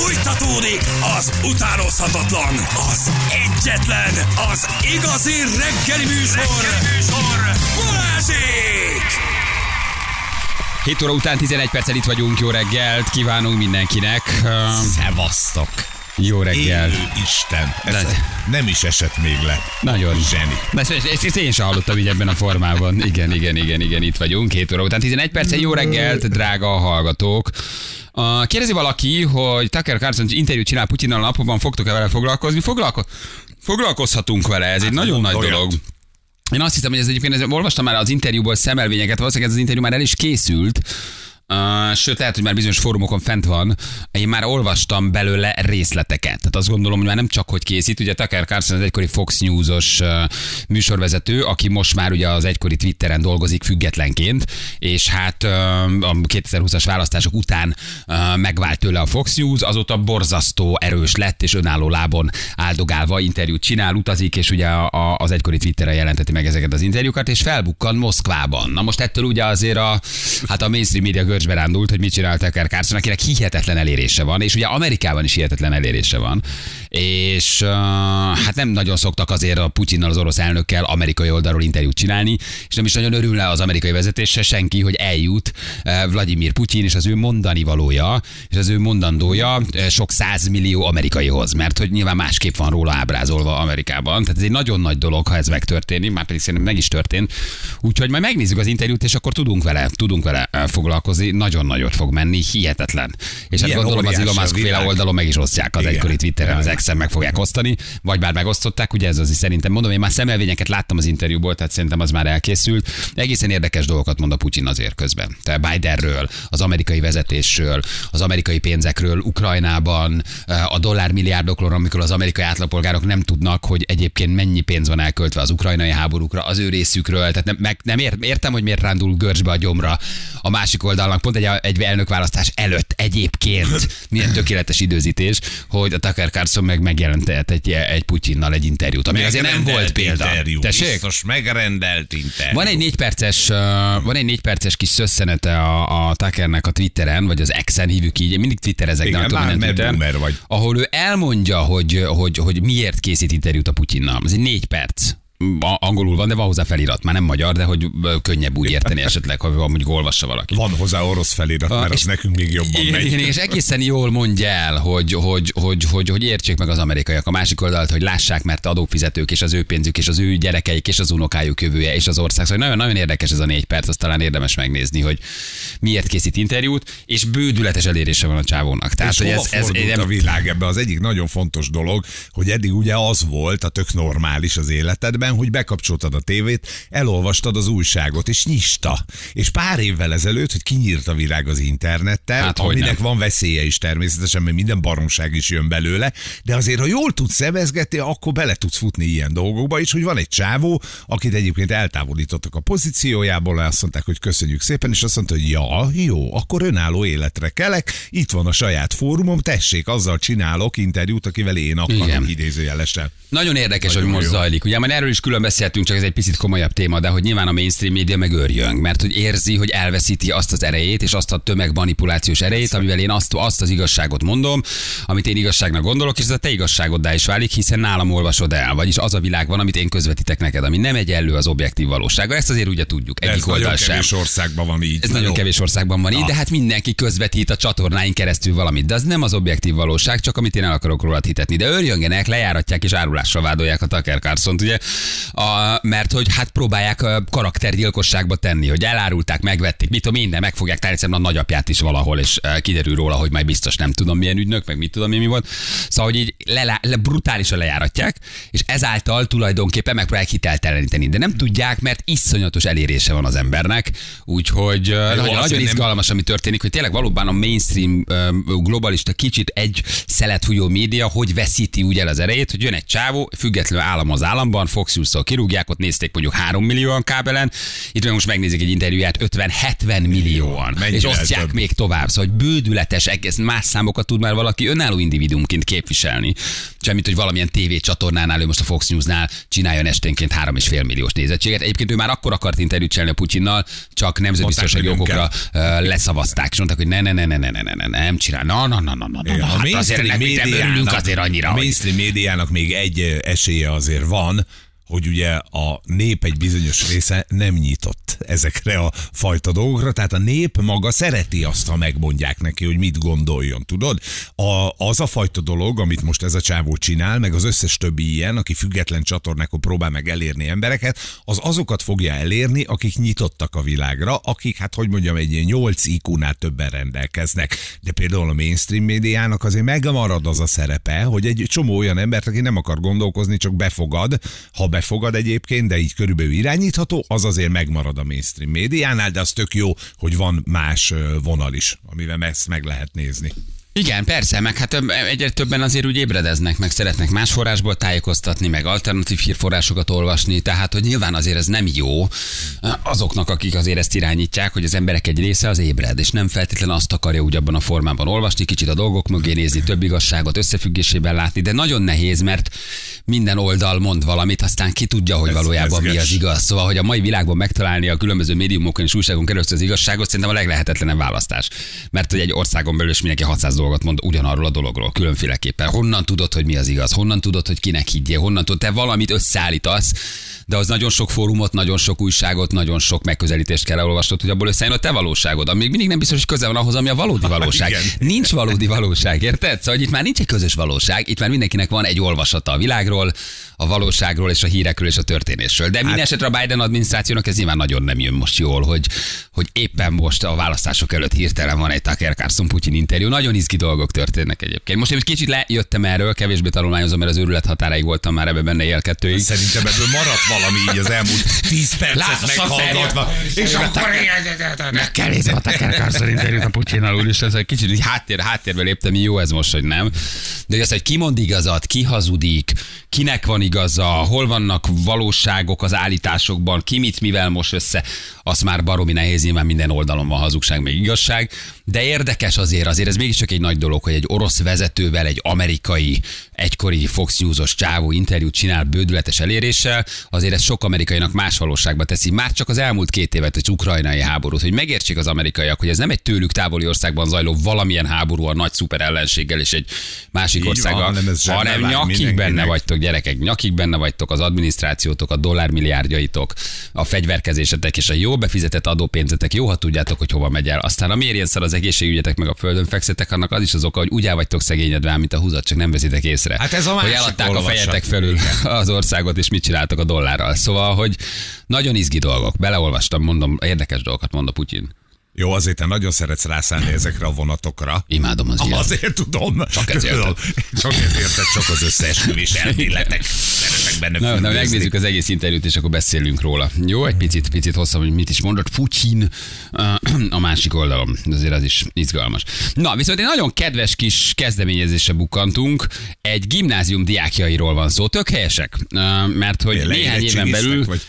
Fújtatódik az utánozhatatlan, az egyetlen, az igazi reggeli műsor, reggeli műsor. Balázsék! 7 óra után 11 perccel itt vagyunk, jó reggelt, kívánunk mindenkinek. Szevasztok! Jó reggelt. Élő Isten. Ez De- nem is esett még le. Nagyon. Zseni. Ezt, ezt, ezt én sem hallottam így ebben a formában. Igen, igen, igen, igen, itt vagyunk. 7 óra után 11 perccel. Jó reggelt, drága hallgatók. Uh, kérdezi valaki, hogy Tucker Carlson interjút csinál Putyinnal napokban, fogtok-e vele foglalkozni? Foglalko- foglalkozhatunk vele, ez egy nagyon nagy olyat. dolog. Én azt hiszem, hogy ez egyébként, ez, olvastam már az interjúból szemelvényeket, valószínűleg ez az interjú már el is készült, Sőt, lehet, hogy már bizonyos fórumokon fent van. Én már olvastam belőle részleteket. Tehát azt gondolom, hogy már nem csak hogy készít. Ugye Tucker Carlson az egykori Fox News-os műsorvezető, aki most már ugye az egykori Twitteren dolgozik függetlenként, és hát a 2020-as választások után uh, megvált tőle a Fox News, azóta borzasztó erős lett, és önálló lábon áldogálva interjút csinál, utazik, és ugye a, az egykori Twitteren jelenteti meg ezeket az interjúkat, és felbukkan Moszkvában. Na most ettől ugye azért a, hát a mainstream média görcsbe rándult, hogy mit csinál Tucker Carlson, akinek hihetetlen elérése van, és ugye Amerikában is hihetetlen elérése van. És uh, hát nem nagyon szoktak azért a Putyinnal, az orosz elnökkel amerikai oldalról interjút csinálni, és nem is nagyon örül az amerikai vezetése senki, hogy eljut uh, Vladimir Putyin és az ő mondani valója, és az ő mondandója uh, sok százmillió amerikaihoz, mert hogy nyilván másképp van róla ábrázolva Amerikában. Tehát ez egy nagyon nagy dolog, ha ez megtörténik, már pedig szerintem meg is történt. Úgyhogy majd megnézzük az interjút, és akkor tudunk vele, tudunk vele foglalkozni. Nagyon nagyot fog menni, hihetetlen. És hát gondolom az Elon Musk féle oldalon meg is osztják az Igen. egykori Twitteren, az. Exen meg fogják osztani, vagy bár megosztották, ugye ez az is szerintem mondom, én már szemelvényeket láttam az interjúból, tehát szerintem az már elkészült. Egészen érdekes dolgokat mond a Putyin azért közben. Tehát Bidenről, az amerikai vezetésről, az amerikai pénzekről, Ukrajnában, eh, a dollármilliárdokról, amikor az amerikai átlagpolgárok nem tudnak, hogy egyébként mennyi pénz van elköltve az ukrajnai háborúkra, az ő részükről. Tehát nem, meg, nem ért, értem, hogy miért rándul görcsbe a gyomra a másik oldalnak, pont egy, egy elnökválasztás előtt egyébként milyen tökéletes időzítés, hogy a Tucker Carlson meg megjelentett egy, egy Putyinnal egy interjút, ami azért nem volt példa. Interjú. Tessék? Biztos megrendelt interjú. Van egy négy perces, uh, van egy négy perces kis szösszenete a, a Tuckernek a Twitteren, vagy az X-en hívjuk így, én mindig Twitterezek, de Igen, nem tudom, mert boomer vagy. ahol ő elmondja, hogy, hogy, hogy miért készít interjút a Putyinnal. Ez egy négy perc. Angolul van, de van hozzá felirat. Már nem magyar, de hogy könnyebb úgy érteni esetleg, ha mondjuk olvassa valaki. Van hozzá orosz felirat, mert és- az nekünk még jobban megy. igen, és egészen jól mondja el, hogy, hogy, hogy, hogy, hogy értsék meg az amerikaiak a másik oldalt, hogy lássák, mert adófizetők és az ő pénzük, és az ő gyerekeik, és az unokájuk jövője, és az ország. Szóval nagyon, nagyon érdekes ez a négy perc, azt talán érdemes megnézni, hogy miért készít interjút, és bődületes elérése van a csávónak. Tehát, és hogy ez, ez, nem, a világ ebbe? Az egyik nagyon fontos dolog, hogy eddig ugye az volt, a tök normális az életedben, hogy bekapcsoltad a tévét, elolvastad az újságot, és nyista. És pár évvel ezelőtt, hogy kinyírt a világ az internettel, Hát, aminek van veszélye is természetesen, mert minden baromság is jön belőle, de azért, ha jól tudsz szemezgetni, akkor bele tudsz futni ilyen dolgokba is, hogy van egy csávó, akit egyébként eltávolítottak a pozíciójából, azt mondták, hogy köszönjük szépen, és azt mondta, hogy ja, jó, akkor önálló életre kelek, itt van a saját fórumom, tessék, azzal csinálok interjút, akivel én Igen. akarok idézőjelesen. Nagyon érdekes, Nagyon hogy most jó. zajlik. Ugye már erről is külön beszéltünk, csak ez egy picit komolyabb téma, de hogy nyilván a mainstream média meg örjön, mert hogy érzi, hogy elveszíti azt az erejét, és azt a tömegmanipulációs erejét, amivel én azt, azt az igazságot mondom, amit én igazságnak gondolok, és ez a te igazságoddá is válik, hiszen nálam olvasod el. Vagyis az a világ van, amit én közvetítek neked, ami nem egyenlő az objektív valósággal. Ezt azért ugye tudjuk. De ez Egyik nagyon sem. kevés országban van így. Ez nagyon kevés országban van így, de hát mindenki közvetít a csatornáin keresztül valamit. De az nem az objektív valóság, csak amit én el akarok róla hitetni. De örjöngenek, lejáratják és árulással vádolják a Tucker carlson ugye? A, mert hogy hát próbálják a karaktergyilkosságba tenni, hogy elárulták, megvették, mit tudom én, de meg fogják tárni szerintem a nagyapját is valahol, és kiderül róla, hogy majd biztos nem tudom milyen ügynök, meg mit tudom én mi volt. Szóval, hogy így le, le, brutálisan lejáratják, és ezáltal tulajdonképpen megpróbálják hitelteleníteni. De nem tudják, mert iszonyatos elérése van az embernek, úgyhogy eh, nagyon, nagyon izgalmas, ami történik, hogy tényleg valóban a mainstream globalista kicsit egy szelet média, hogy veszíti úgy el az erejét, hogy jön egy csávó, függetlenül állam az államban, Fox News-tól kirúgják, ott nézték mondjuk 3 millióan kábelen, itt meg most megnézik egy interjúját 50-70 millióan, és Mennyivel osztják több. még tovább. Szóval, hogy bődületes, egész más számokat tud már valaki önálló individuumként képviselni. Semmit, hogy valamilyen tévécsatornánál, ő most a Fox News-nál csináljon esténként 3,5 milliós nézettséget. Egyébként ő már akkor akart interjút csinálni a Putyinnal, csak nemzetbiztonsági okokra leszavazták, és mondták, hogy ne, ne, ne, ne, ne, ne, ne, ne, nem csinál. Na, na, na, na, na, na, na, hát azért nem örülünk azért annyira, a mainstream médiának még egy esélye azért van, hogy ugye a nép egy bizonyos része nem nyitott ezekre a fajta dolgokra, tehát a nép maga szereti azt, ha megmondják neki, hogy mit gondoljon, tudod? A, az a fajta dolog, amit most ez a csávó csinál, meg az összes többi ilyen, aki független csatornákon próbál meg elérni embereket, az azokat fogja elérni, akik nyitottak a világra, akik, hát hogy mondjam, egy ilyen 8 IQ-nál többen rendelkeznek. De például a mainstream médiának azért megmarad az a szerepe, hogy egy csomó olyan embert, aki nem akar gondolkozni, csak befogad, ha befogad egyébként, de így körülbelül irányítható, az azért megmarad a mainstream médiánál, de az tök jó, hogy van más vonal is, amivel ezt meg lehet nézni. Igen, persze, meg hát egyre többen azért úgy ébredeznek, meg szeretnek más forrásból tájékoztatni, meg alternatív hírforrásokat olvasni, tehát hogy nyilván azért ez nem jó azoknak, akik azért ezt irányítják, hogy az emberek egy része az ébred, és nem feltétlenül azt akarja úgy abban a formában olvasni, kicsit a dolgok mögé nézni, több igazságot összefüggésében látni, de nagyon nehéz, mert minden oldal mond valamit, aztán ki tudja, hogy Ez valójában mi mezges. az igaz. Szóval, hogy a mai világban megtalálni a különböző médiumokon és újságon keresztül az igazságot, szerintem a leglehetetlenebb választás. Mert hogy egy országon belül is mindenki 600 dolgot mond ugyanarról a dologról, különféleképpen. Honnan tudod, hogy mi az igaz? Honnan tudod, hogy kinek higgyél? Honnan tudod, te valamit összeállítasz, de az nagyon sok fórumot, nagyon sok újságot, nagyon sok megközelítést kell elolvasnod, hogy abból összeálljon a te valóságod. Ami még mindig nem biztos, hogy köze van ahhoz, ami a valódi valóság. igen. Nincs valódi valóság, érted? Szóval itt már nincs egy közös valóság, itt már mindenkinek van egy olvasata a világról, a valóságról és a hírekről és a történésről. De minden esetre a Biden adminisztrációnak ez nyilván nagyon nem jön most jól, hogy, hogy éppen most a választások előtt hirtelen van egy Tucker Carlson Putyin interjú. Nagyon izgi dolgok történnek egyébként. Most én kicsit lejöttem erről, kevésbé tanulmányozom, mert az őrület határáig voltam már ebbe benne él kettőig. Szerintem ebből maradt valami így az elmúlt 10 percet meghallgatva. És akkor Meg kell nézni a Tucker Carlson interjút a Putyinnal úr, és ez egy kicsit így háttér, háttérbe léptem, jó ez most, hogy nem. De hogy az, hogy ki mond igazat, ki hazudik, kinek van igaza, hol vannak valóságok az állításokban, ki mit mivel most össze, az már baromi nehéz, nyilván minden oldalon van hazugság, meg igazság, de érdekes azért, azért ez mégiscsak egy nagy dolog, hogy egy orosz vezetővel egy amerikai, egykori Fox News-os csávó interjút csinál bődületes eléréssel, azért ez sok amerikainak más valóságba teszi. Már csak az elmúlt két évet, az ukrajnai háborút, hogy megértsék az amerikaiak, hogy ez nem egy tőlük távoli országban zajló valamilyen háború a nagy szuper ellenséggel és egy másik Így országgal, van, hanem nyakig mindenkinek. benne vagytok, gyerekek, nyakig benne vagytok, az adminisztrációtok, a dollármilliárdjaitok, a fegyverkezésetek és a jó befizetett adópénzetek, jó, ha tudjátok, hogy hova megy el. Aztán a mérjen szar az egészségügyetek, meg a földön fekszetek, annak az is az oka, hogy úgy vagytok szegényedve, mint a húzat, csak nem veszitek észre. Hát ez a hogy másik eladták a fejetek felül az országot, és mit csináltak a dollárral. Szóval, hogy nagyon izgi dolgok. Beleolvastam, mondom, érdekes dolgokat mond a Putyin. Jó, azért te nagyon szeretsz rászállni ezekre a vonatokra. Imádom az ilyet. Azért tudom. Csak ezért. Tudom. Csak ezért, csak az összeesküvés elméletek. Szeretek benne Na, na, megnézzük az egész interjút, és akkor beszélünk róla. Jó, egy picit, picit hosszabb, hogy mit is mondott Putyin a másik oldalon. Azért az is izgalmas. Na, viszont egy nagyon kedves kis kezdeményezésre bukkantunk. Egy gimnázium diákjairól van szó. Tök helyesek, mert hogy Tényleg néhány éven belül... Vagy...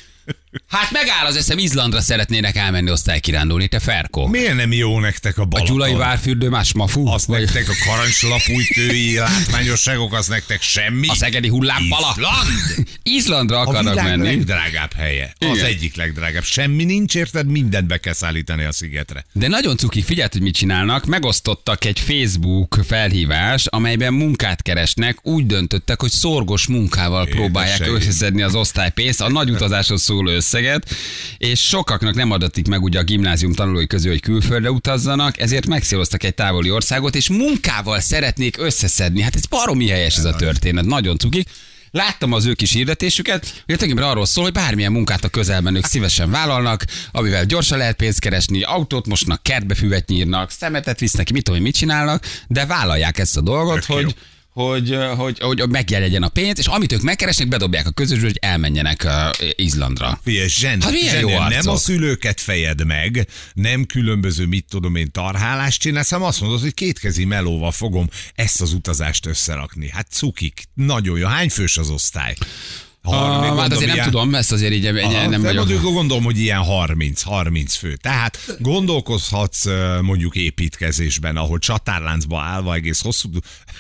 Hát megáll az eszem, Izlandra szeretnének elmenni osztálykirándulni, te Ferko. Miért nem jó nektek a A Balaton? Gyulai várfürdő más mafú? Azt Vagy nektek a karancslapújtői látványosságok, az nektek semmi. a szegedi hullámpala? Izland! Izlandra A akarnak világ menni. legdrágább helye. Az Igen. egyik legdrágább. Semmi nincs, érted? Mindent be kell szállítani a szigetre. De nagyon cuki, figyeld, hogy mit csinálnak. Megosztottak egy Facebook felhívás, amelyben munkát keresnek. Úgy döntöttek, hogy szorgos munkával próbálják összeszedni az osztálypénzt, a nagy utazáshoz szóló összeget, és sokaknak nem adatik meg ugye a gimnázium tanulói közül, hogy külföldre utazzanak, ezért megszéloztak egy távoli országot, és munkával szeretnék összeszedni. Hát ez baromi helyes ez a történet, nagyon cuki. Láttam az ő kis hirdetésüket, hogy tulajdonképpen arról szól, hogy bármilyen munkát a közelben ők szívesen vállalnak, amivel gyorsan lehet pénzt keresni, autót mosnak, kertbe füvet nyírnak, szemetet visznek mit tudom, mit csinálnak, de vállalják ezt a dolgot, Tök jó. hogy, hogy, hogy, hogy, hogy megjelenjen a pénz, és amit ők megkeresnek, bedobják a közösbe, hogy elmenjenek uh, Izlandra. Figyelj, zsen, Hát milyen zsen, jó nem arcok. a szülőket fejed meg, nem különböző, mit tudom én, tarhálást csinálsz, hanem azt mondod, hogy kétkezi melóval fogom ezt az utazást összerakni. Hát cukik, nagyon jó. Hány fős az osztály? Har- még Ah, hát mondom, azért nem ilyen- tudom, ezt azért így egy, Aha, nem vagyok. mondjuk gondolom, hogy ilyen 30-30 fő. Tehát gondolkozhatsz mondjuk építkezésben, ahol csatárláncba állva egész hosszú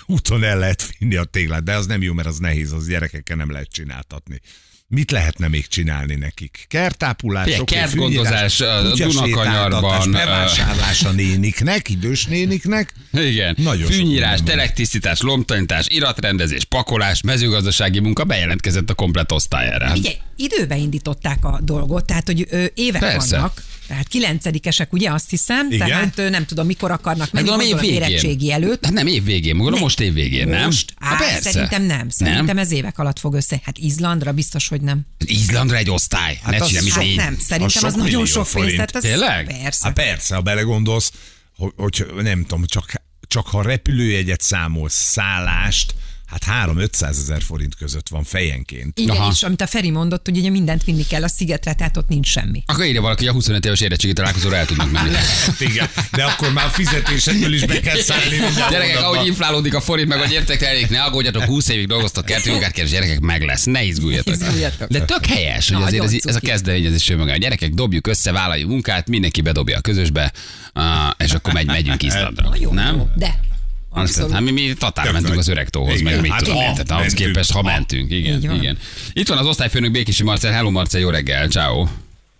úton el lehet vinni a téglát, de az nem jó, mert az nehéz, az gyerekekkel nem lehet csináltatni. Mit lehetne még csinálni nekik? Kertápulás, Figyelj, kertgondozás, Dunakanyarban, bevásárlás a néniknek, idős néniknek. Igen. Nagyon Fűnyírás, telektisztítás, lomtanítás, iratrendezés, pakolás, mezőgazdasági munka bejelentkezett a komplet osztályára. Ugye, időbe indították a dolgot, tehát hogy ö, évek Persze. vannak. Tehát kilencedikesek, ugye azt hiszem, Igen. tehát nem tudom, mikor akarnak menni, Gondolom év gondolom végén. érettségi előtt. Hát nem év végén, gondolom most év végén, nem? Most? Á, Hát persze. szerintem nem. Szerintem Nem? ez évek alatt fog össze. Hát Izlandra biztos, hogy nem. Izlandra egy osztály. Hát ne az csinálj, Hát négy. nem, szerintem az, sok nagyon sok pénz. Tehát az Tényleg? Persze. Hát persze, ha belegondolsz, hogy, hogy nem tudom, csak, csak ha repülőjegyet számolsz, szállást, hát 3-500 ezer forint között van fejenként. Igen, Aha. és amit a Feri mondott, hogy ugye mindent vinni kell a szigetre, tehát ott nincs semmi. Akkor írja valaki, hogy a 25 éves érettségi találkozóra el tudnak menni. Hát igen, de akkor már a fizetésedből is be kell szállni. Gyerekek, ahogy inflálódik a forint, meg a gyertek elég, ne aggódjatok, 20 évig dolgoztok kertőmunkát, gyerekek, meg lesz, ne izguljatok. Izguljatok. De tök helyes, hogy azért ez, ez a kezdeményezés önmagán. Gyerekek, dobjuk össze, vállaljuk munkát, mindenki bedobja a közösbe, és akkor megy, megyünk Izlandra. Nem? jó. De. Abszolút. hát mi, mi tatár Tök mentünk nagy. az öreg tóhoz, Igen, meg mit hát tudom ha én, tehát ahhoz képest, ha ha. mentünk. Igen, van. igen. Itt van az osztályfőnök Békési Marcel. Hello Marcel, jó reggel, ciao.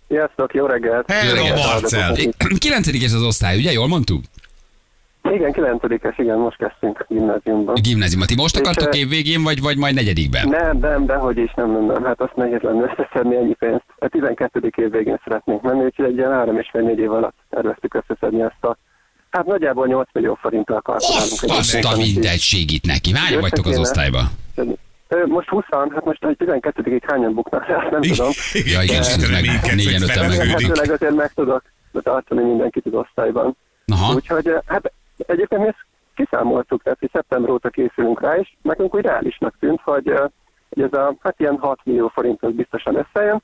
Sziasztok, jó reggelt! Hello, Jó reggelt. Marcel! Kilencedikes az osztály, ugye? Jól mondtuk? Igen, kilencedikes, igen, most kezdtünk gimnáziumban. Gimnáziumot. Ti most akartok év végén, vagy, vagy majd negyedikben? Nem, nem, dehogy is, nem, nem, nem, hát azt nehéz lenne összeszedni ennyi pénzt. A 12. év végén szeretnénk menni, úgyhogy egy ilyen három és fél négy év alatt terveztük összeszedni ezt a Hát nagyjából 8 millió forinttal kalkulálunk. Azt, egy azt a mindegy segít neki. Hányan vagytok az Összekéne. osztályba? Ö, Most 20 hát most a 12 hányan buknak, ezt nem tudom. Ja, igen, meg négyen, öten meg. feleződik. Remélhetőleg azért meg tudok tartani mindenkit az osztályban. Aha. Úgyhogy hát egyébként mi ezt kiszámoltuk, tehát hogy szeptember óta készülünk rá, és nekünk úgy reálisnak tűnt, hogy, hogy ez a hát ilyen 6 millió forint az biztosan összejön,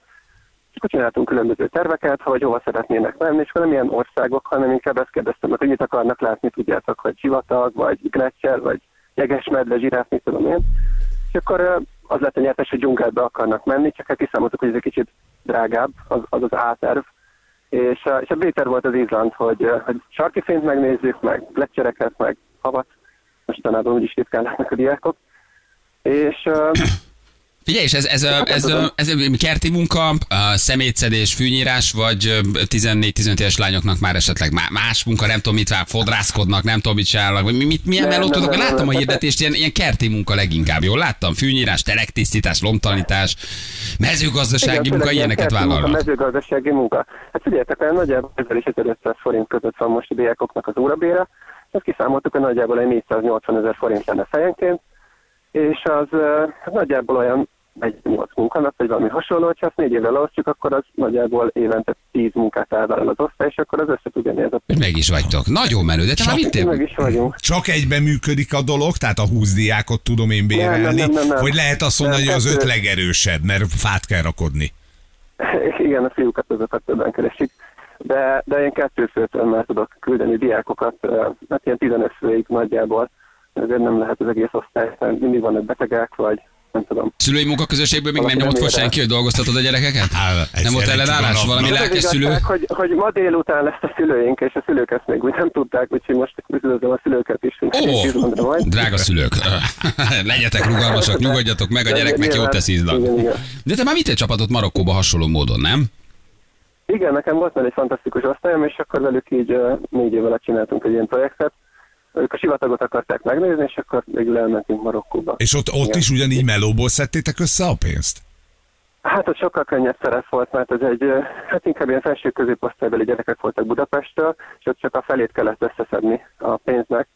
csináltunk különböző terveket, hogy hova szeretnének menni, és nem ilyen országok, hanem inkább ezt kérdeztem hogy mit akarnak látni, tudjátok, hogy sivatag, vagy gletszer, vagy jegesmedve, zsiráf, mit tudom én. És akkor az lett a nyertes, hogy dzsungelbe akarnak menni, csak hát kiszámoltuk, hogy ez egy kicsit drágább, az az, az A-terv. És, a- és a B-terv volt az Izland, hogy, hogy sarki fényt megnézzük, meg gletszereket, meg havat, mostanában úgyis ritkán látnak a diákok. És Figyelj, és ez, ez, a, ez, a, ez a kerti munka, a szemétszedés, fűnyírás, vagy ö, 14-15 éves lányoknak már esetleg má- más munka, nem tudom mit vár, fodrászkodnak, nem tudom mit csinálnak, vagy mi- mit, milyen melót tudok, láttam a hirdetést, ilyen, ilyen kerti munka leginkább, jól láttam, fűnyírás, telektisztítás, lomtalanítás, mezőgazdasági Igen, munka, ilyeneket vállalnak. mezőgazdasági munka. Hát figyeljetek, olyan nagyjából 1000 és 1500 forint között van most a diákoknak az órabére. Ezt kiszámoltuk, hogy nagyjából egy 480 ezer forint lenne fejenként, és az uh, nagyjából olyan egy 8 munkanap, vagy valami hasonló, hogyha azt négy évre leosztjuk, akkor az nagyjából évente 10 munkát elvállal az osztály, és akkor az össze tud ez a. Meg is vagytok. Nagyon menő, de te már Meg is vagyunk. Csak egyben működik a dolog, tehát a 20 diákot tudom én bérelni, Nem, nem, nem, nem. hogy lehet azt mondani, Nem, hogy az öt legerősebb, mert fát kell rakodni. Igen, a fiúkat azokat többen keresik. De, de én kettő főtől már tudok küldeni diákokat, hát ilyen 15 főig nagyjából. Ezért nem lehet az egész osztály, mert mindig vannak betegek, vagy nem tudom. Szülői munkaközösségből még nem nyomott fel senki, hogy dolgoztatod a gyerekeket? Á, Nem volt ellenállás? Valami lelkes szülő? hogy, hogy ma délután lesz a szülőink, és a szülők ezt még úgy nem tudták, úgyhogy most üdvözlöm a szülőket is. Ó, majd. drága szülők, legyetek rugalmasak, nyugodjatok meg, a gyereknek jót tesz igen. De te már vittél csapatot Marokkóba hasonló módon, nem? Igen, nekem volt már egy fantasztikus osztályom, és akkor velük így négy év alatt csináltunk egy ilyen projektet. Ők a sivatagot akarták megnézni, és akkor végül elmentünk Marokkóba. És ott, ott Igen. is ugyanígy melóból szedtétek össze a pénzt? Hát ott sokkal könnyebb szerep volt, mert ez egy, hát inkább ilyen felső középosztálybeli gyerekek voltak Budapestről, és ott csak a felét kellett összeszedni a pénznek,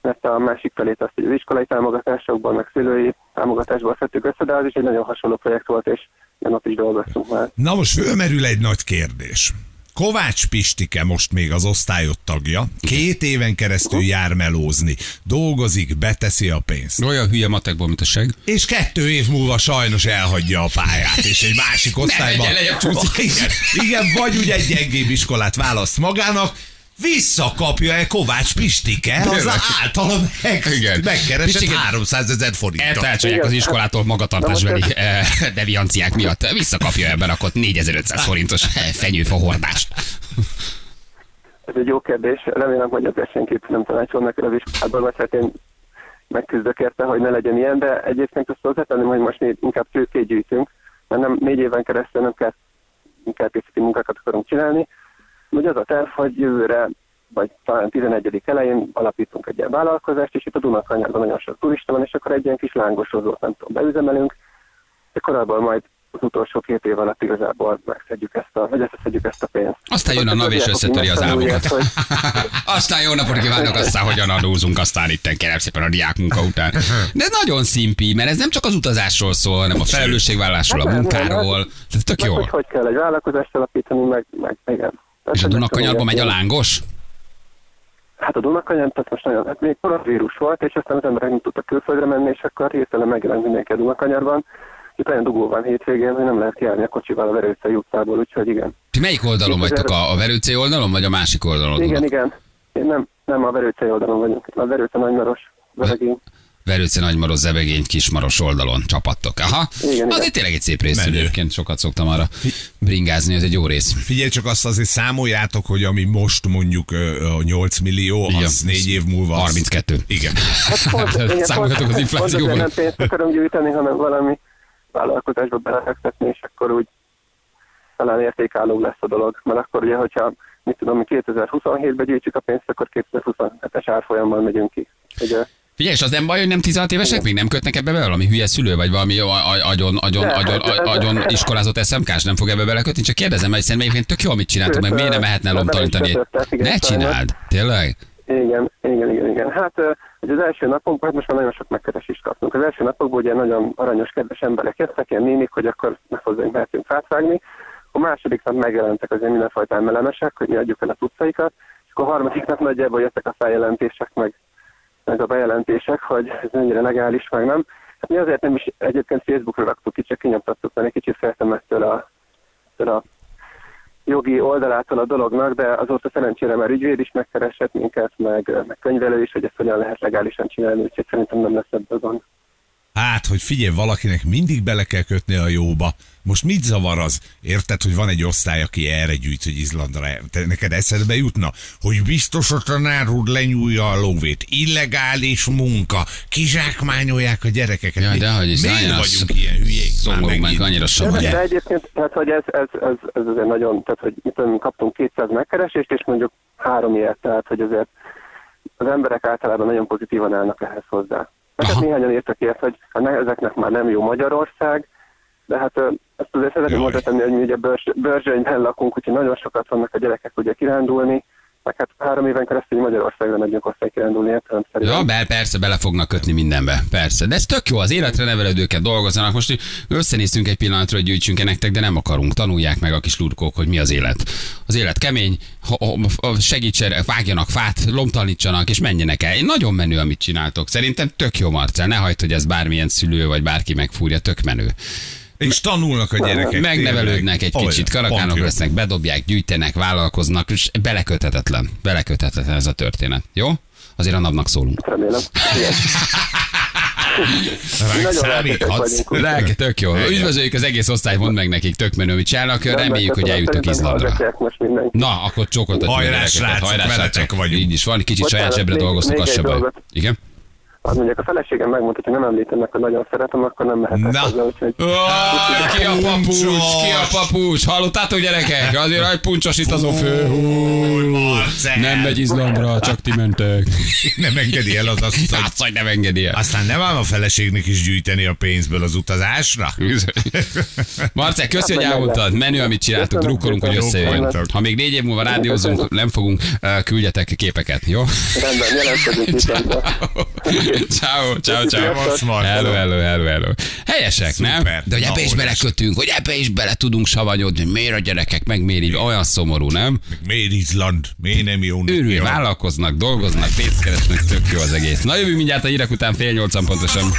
mert a másik felét azt az iskolai támogatásokból, meg szülői támogatásból szedtük össze, de az is egy nagyon hasonló projekt volt, és én ott is dolgoztunk már. Na most fölmerül egy nagy kérdés. Kovács Pistike most még az osztályot tagja, két éven keresztül jár melózni, dolgozik, beteszi a pénzt. Olyan hülye matekból, mint a seg. És kettő év múlva sajnos elhagyja a pályát, és egy másik osztályban. legyen, legyen csúszik. igen, igen, vagy ugye egy gyengébb iskolát választ magának, Visszakapja-e Kovács Pistike az általam meg, Igen. megkeresett Pistike- 300 ezer forintot? Eltárcsolják az iskolától magatartásbeli eh, devianciák miatt. Visszakapja ebben akkor 4500 forintos eh, fenyőfa hordást. Ez egy jó kérdés. Remélem, hogy ezzel senki nem tanácsol neked az iskolából, vagy hát én megküzdök érte, hogy ne legyen ilyen, de egyébként azt hozzátenném, hogy most még inkább tőkét gyűjtünk, mert nem négy éven keresztül nem kell munkákészíti munkákat akarunk csinálni. Ugye az a terv, hogy jövőre, vagy talán 11. elején alapítunk egy ilyen vállalkozást, és itt a Dunakanyarban nagyon sok turista van, és akkor egy ilyen kis lángosozót nem tudom, beüzemelünk, és akkor abból majd az utolsó két év alatt igazából megszedjük ezt a, vagy összeszedjük ezt a pénzt. Aztán jön a NAV és összetöri az álmokat. hogy- Aztán jó napot kívánok, aztán hogyan adózunk, aztán itt kérem szépen a diák munka után. De nagyon szimpi, mert ez nem csak az utazásról szól, hanem a felelősségvállásról, a Hát munkáról. hát- Ez tök Meg jó. hogy hogy kell egy vállalkozást alapítani, meg, meg igen. És a ezek Dunakanyarba megy a lángos? Hát a Dunakanyar, tehát most nagyon, hát még koronavírus volt, és aztán az emberek nem tudtak külföldre menni, és akkor hirtelen megjelent mindenki a Dunakanyarban. Itt olyan dugó van hétvégén, hogy nem lehet kiállni a kocsival a Verőcei utcából, úgyhogy igen. Ti melyik oldalon vagytok? A, a Verőcé oldalon, vagy a másik oldalon? Igen, igen. Én nem, nem a Verőcei oldalon vagyunk. A Verőce Nagymaros, Veregény. Verőce Nagymaros, Zebegény, Kismaros oldalon csapattok. Aha. Igen, az igen. tényleg egy szép rész Menő. egyébként, sokat szoktam arra bringázni, ez egy jó rész. Figyelj csak azt azért számoljátok, hogy ami most mondjuk a 8 millió, Igen. az négy év múlva... az- 32. Igen. Pont, igen, Számoljatok pont- az inflációval. Pont azért nem pénzt akarunk gyűjteni, hanem valami vállalkozásba belefektetni, és akkor úgy talán értékálló lesz a dolog. Mert akkor ugye, hogyha mit tudom, mi 2027-ben gyűjtjük a pénzt, akkor 2027-es árfolyammal megyünk ki. Ugye, Figyelj, és az nem baj, hogy nem 16 évesek még nem kötnek ebbe be valami hülye szülő, vagy valami agyon, agyon, agyon, agyon iskolázott SMK-s nem fog ebbe belekötni, csak kérdezem, mert szerintem egyébként tök jó, amit csináltok, meg miért nem mehetne lomtalanítani? Ne csináld, tényleg? igen, igen, igen, igen. Hát ugye az első napokban, hát most már nagyon sok megkeresést kaptunk. Az első napokban ugye nagyon aranyos, kedves emberek jöttek, ilyen nénik, hogy akkor ne hozzánk mehetünk fát A második nap megjelentek azért mindenfajta emelemesek, hogy mi adjuk el a tudszaikat, és akkor a harmadik nap nagyjából jöttek a feljelentések, meg, meg a bejelentések, hogy ez mennyire legális, meg nem. Hát mi azért nem is egyébként Facebookra raktuk ki, csak kinyomtattuk, mert egy kicsit féltem ettől a, ettől a jogi oldalától a dolognak, de azóta szerencsére már ügyvéd is megkeresett minket, meg, meg könyvelő is, hogy ezt hogyan lehet legálisan csinálni, úgyhogy szerintem nem lesz ebből gond. Hát, hogy figyelj, valakinek mindig bele kell kötni a jóba. Most mit zavar az? Érted, hogy van egy osztály, aki erre gyűjt, hogy Izlandra. Te neked eszedbe jutna, hogy biztos a tanár úr lenyúlja a lóvét. Illegális munka. Kizsákmányolják a gyerekeket. Jaj, Mi- dehogy is, Miért vagyunk az- ilyen hülyék? Már Szomorúk meg annyira De, savanyú. de egyébként, tehát, hogy ez, ez, ez, ez azért nagyon, tehát, hogy mit tudom, kaptunk 200 megkeresést, és mondjuk három ilyet, tehát, hogy azért az emberek általában nagyon pozitívan állnak ehhez hozzá. Hát Aha. néhányan írtak ilyet, hogy hát ne- ezeknek már nem jó Magyarország, de hát ezt azért szeretném hozzátenni, hogy mi ugye Börzs, Börzsönyben lakunk, úgyhogy nagyon sokat vannak a gyerekek ugye kirándulni, meg hát három éven keresztül Magyarországra megyünk osztály kirándulni értelemszerűen. Ja, be, persze, bele fognak kötni mindenbe, persze. De ez tök jó, az életre nevelődőket dolgozzanak. Most összenéztünk egy pillanatra, hogy gyűjtsünk nektek, de nem akarunk. Tanulják meg a kis lurkók, hogy mi az élet. Az élet kemény, segítsenek, vágjanak fát, lomtalanítsanak, és menjenek el. Én nagyon menő, amit csináltok. Szerintem tök jó, Marcel. Ne hagyd, hogy ez bármilyen szülő vagy bárki megfúrja, tök menő. És tanulnak a gyerekek. Megnevelődnek egy kicsit, Olyan, pont karakánok lesznek, bedobják, gyűjtenek, vállalkoznak, és beleköthetetlen. Beleköthetetlen ez a történet. Jó? Azért a napnak szólunk. Remélem. Ránk számíthatsz. Lelke, tök jó. Üdvözöljük az egész osztályt, mondd meg nekik, tök menő, mit csinálnak. Reméljük, hogy eljutok Izlandra. Na, akkor csókoltat meg a Hajrá, srácok, veletek srácok. vagyunk. Így is van, kicsit saját zsebre még az se baj. Igen? Az mondjuk a feleségem megmondta, hogy nem említenek, hogy nagyon szeretem, akkor nem mehetek Na. hozzá, úgyhogy... Ki a papucs, ki a papucs? Hallottátok gyerekek? Azért egy puncsos itt azon fő. Új, Marcel. Nem megy Izlandra, csak ti mentek. Nem engedi el az azt, hogy Azt, hogy nem engedi el. aztán nem ám a feleségnek is gyűjteni a pénzből az utazásra? Marcel, köszi, hogy elmondtad. Menő, amit csináltuk. Drukkolunk, hogy összejön. Ha még négy év múlva rádiózunk, nem fogunk, eh, küldjetek képeket, jó? Rendben, jelentkezünk. ciao, ciao, ciao. Hello, hello, hello, hello. Helyesek, nem? Szuper. De hogy ebbe is belekötünk, hogy ebbe is bele tudunk savanyodni, hogy miért a gyerekek, meg miért így, olyan szomorú, nem? Miért Izland? Miért nem jó? Őrül, vállalkoznak, dolgoznak, pénzt keresnek, tök jó az egész. Na jövő mindjárt a hírek után fél nyolcan pontosan.